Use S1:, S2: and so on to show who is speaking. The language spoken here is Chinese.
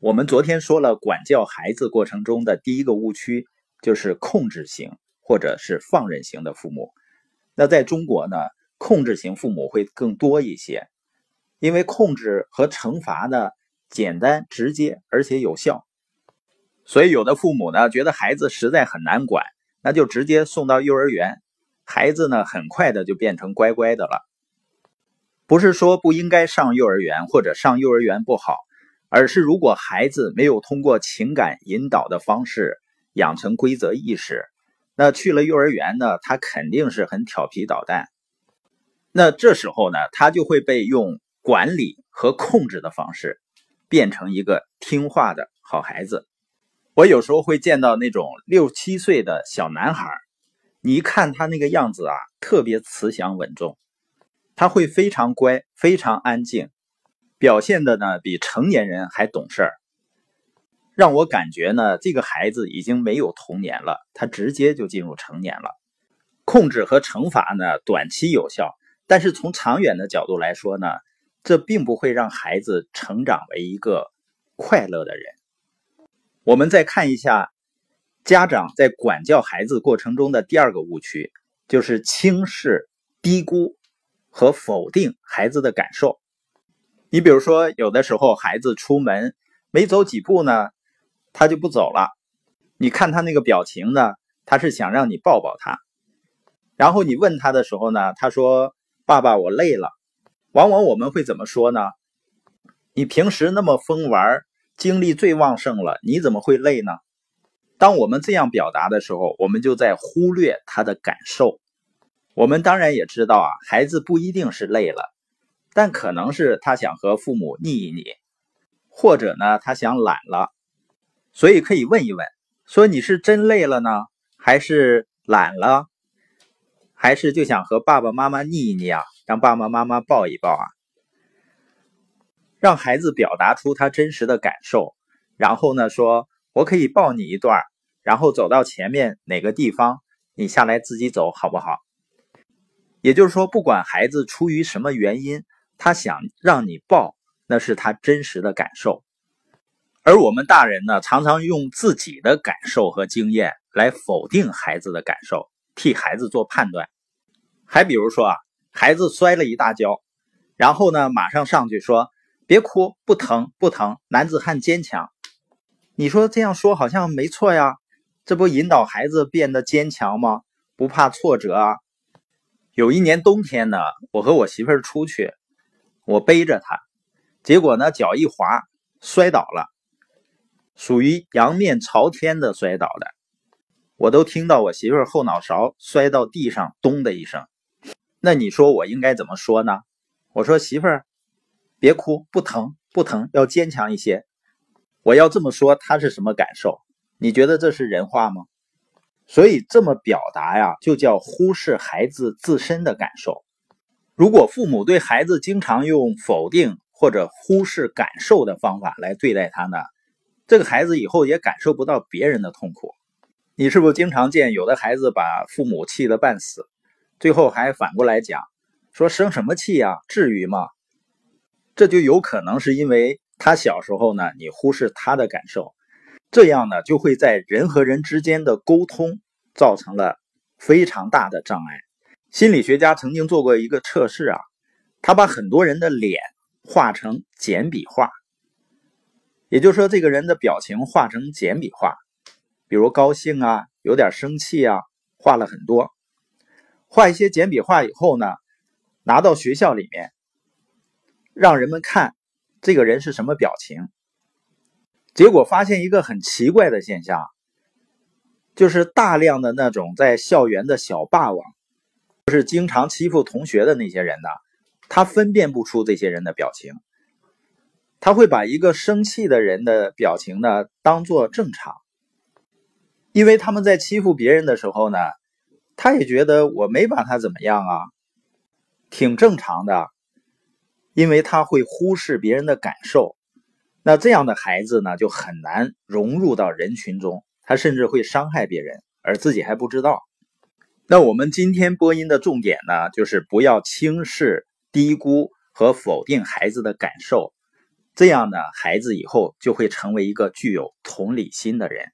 S1: 我们昨天说了，管教孩子过程中的第一个误区就是控制型或者是放任型的父母。那在中国呢，控制型父母会更多一些，因为控制和惩罚呢简单直接而且有效，所以有的父母呢觉得孩子实在很难管，那就直接送到幼儿园，孩子呢很快的就变成乖乖的了。不是说不应该上幼儿园或者上幼儿园不好。而是，如果孩子没有通过情感引导的方式养成规则意识，那去了幼儿园呢，他肯定是很调皮捣蛋。那这时候呢，他就会被用管理和控制的方式变成一个听话的好孩子。我有时候会见到那种六七岁的小男孩，你一看他那个样子啊，特别慈祥稳重，他会非常乖，非常安静。表现的呢比成年人还懂事儿，让我感觉呢这个孩子已经没有童年了，他直接就进入成年了。控制和惩罚呢短期有效，但是从长远的角度来说呢，这并不会让孩子成长为一个快乐的人。我们再看一下家长在管教孩子过程中的第二个误区，就是轻视、低估和否定孩子的感受。你比如说，有的时候孩子出门没走几步呢，他就不走了。你看他那个表情呢，他是想让你抱抱他。然后你问他的时候呢，他说：“爸爸，我累了。”往往我们会怎么说呢？你平时那么疯玩，精力最旺盛了，你怎么会累呢？当我们这样表达的时候，我们就在忽略他的感受。我们当然也知道啊，孩子不一定是累了。但可能是他想和父母腻一腻，或者呢，他想懒了，所以可以问一问：说你是真累了呢，还是懒了，还是就想和爸爸妈妈腻一腻啊？让爸爸妈妈抱一抱啊？让孩子表达出他真实的感受，然后呢，说我可以抱你一段，然后走到前面哪个地方，你下来自己走好不好？也就是说，不管孩子出于什么原因。他想让你抱，那是他真实的感受，而我们大人呢，常常用自己的感受和经验来否定孩子的感受，替孩子做判断。还比如说啊，孩子摔了一大跤，然后呢，马上上去说：“别哭，不疼，不疼，男子汉坚强。”你说这样说好像没错呀，这不引导孩子变得坚强吗？不怕挫折啊。有一年冬天呢，我和我媳妇儿出去。我背着他，结果呢，脚一滑，摔倒了，属于仰面朝天的摔倒的。我都听到我媳妇后脑勺摔到地上，咚的一声。那你说我应该怎么说呢？我说媳妇儿，别哭，不疼，不疼，要坚强一些。我要这么说，他是什么感受？你觉得这是人话吗？所以这么表达呀，就叫忽视孩子自身的感受。如果父母对孩子经常用否定或者忽视感受的方法来对待他呢，这个孩子以后也感受不到别人的痛苦。你是不是经常见有的孩子把父母气得半死，最后还反过来讲说生什么气呀？至于吗？这就有可能是因为他小时候呢，你忽视他的感受，这样呢就会在人和人之间的沟通造成了非常大的障碍。心理学家曾经做过一个测试啊，他把很多人的脸画成简笔画，也就是说，这个人的表情画成简笔画，比如高兴啊，有点生气啊，画了很多。画一些简笔画以后呢，拿到学校里面，让人们看这个人是什么表情。结果发现一个很奇怪的现象，就是大量的那种在校园的小霸王。是经常欺负同学的那些人呢，他分辨不出这些人的表情，他会把一个生气的人的表情呢当做正常，因为他们在欺负别人的时候呢，他也觉得我没把他怎么样啊，挺正常的，因为他会忽视别人的感受，那这样的孩子呢就很难融入到人群中，他甚至会伤害别人，而自己还不知道。那我们今天播音的重点呢，就是不要轻视、低估和否定孩子的感受，这样呢，孩子以后就会成为一个具有同理心的人。